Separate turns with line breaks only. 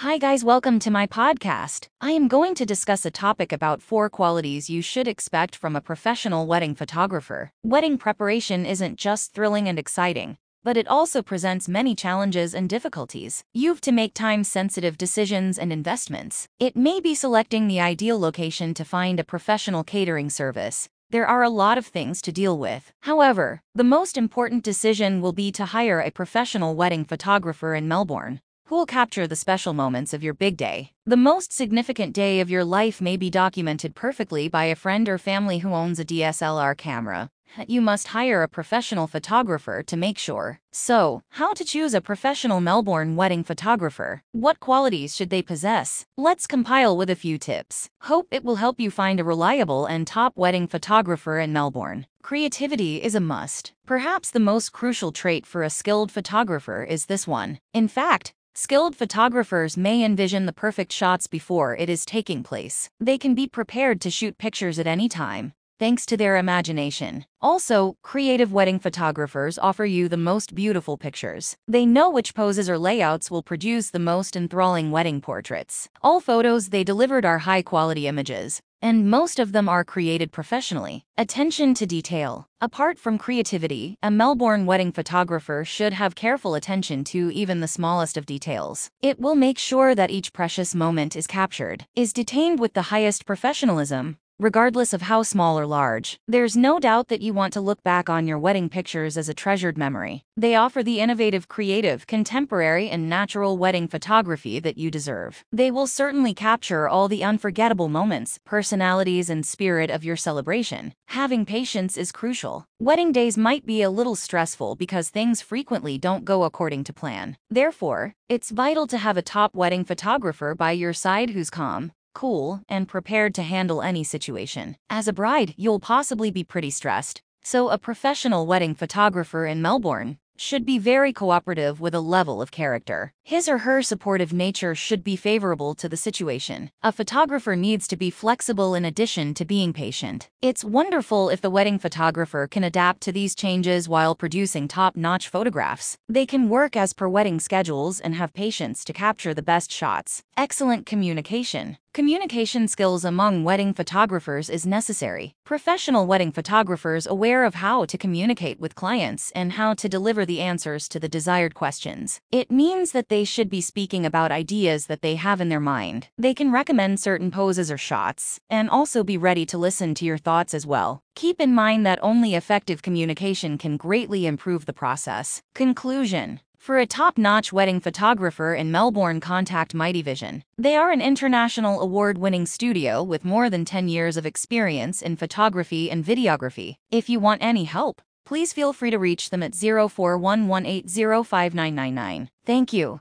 Hi, guys, welcome to my podcast. I am going to discuss a topic about four qualities you should expect from a professional wedding photographer. Wedding preparation isn't just thrilling and exciting, but it also presents many challenges and difficulties. You've to make time sensitive decisions and investments. It may be selecting the ideal location to find a professional catering service. There are a lot of things to deal with. However, the most important decision will be to hire a professional wedding photographer in Melbourne who will capture the special moments of your big day. The most significant day of your life may be documented perfectly by a friend or family who owns a DSLR camera. You must hire a professional photographer to make sure. So, how to choose a professional Melbourne wedding photographer? What qualities should they possess? Let's compile with a few tips. Hope it will help you find a reliable and top wedding photographer in Melbourne. Creativity is a must. Perhaps the most crucial trait for a skilled photographer is this one. In fact, Skilled photographers may envision the perfect shots before it is taking place. They can be prepared to shoot pictures at any time, thanks to their imagination. Also, creative wedding photographers offer you the most beautiful pictures. They know which poses or layouts will produce the most enthralling wedding portraits. All photos they delivered are high quality images, and most of them are created professionally. Attention to detail. Apart from creativity, a Melbourne wedding photographer should have careful attention to even the smallest of details. It will make sure that each precious moment is captured, is detained with the highest professionalism, regardless of how small or large. There's no doubt that you want to look back on your wedding pictures as a treasured memory. They offer the innovative, creative, contemporary, and natural wedding photography that you deserve. They will certainly capture all the unforgettable moments, personalities, and spirit of your celebration. Having patience is crucial. Wedding days might be a little stressful because things frequently don't go according to plan. Therefore, it's vital to have a top wedding photographer by your side who's calm, cool, and prepared to handle any situation. As a bride, you'll possibly be pretty stressed, so a professional wedding photographer in Melbourne should be very cooperative with a level of character. His or her supportive nature should be favorable to the situation. A photographer needs to be flexible in addition to being patient. It's wonderful if the wedding photographer can adapt to these changes while producing top-notch photographs. They can work as per wedding schedules and have patience to capture the best shots. Excellent communication. Communication skills among wedding photographers is necessary. Professional wedding photographers aware of how to communicate with clients and how to deliver the answers to the desired questions. It means that they should be speaking about ideas that they have in their mind. They can recommend certain poses or shots, and also be ready to listen to your thoughts as well. Keep in mind that only effective communication can greatly improve the process. Conclusion for a top-notch wedding photographer in Melbourne contact Mighty Vision. They are an international award-winning studio with more than 10 years of experience in photography and videography. If you want any help, please feel free to reach them at 0411805999. Thank you.